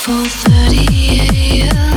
4:30 a.m.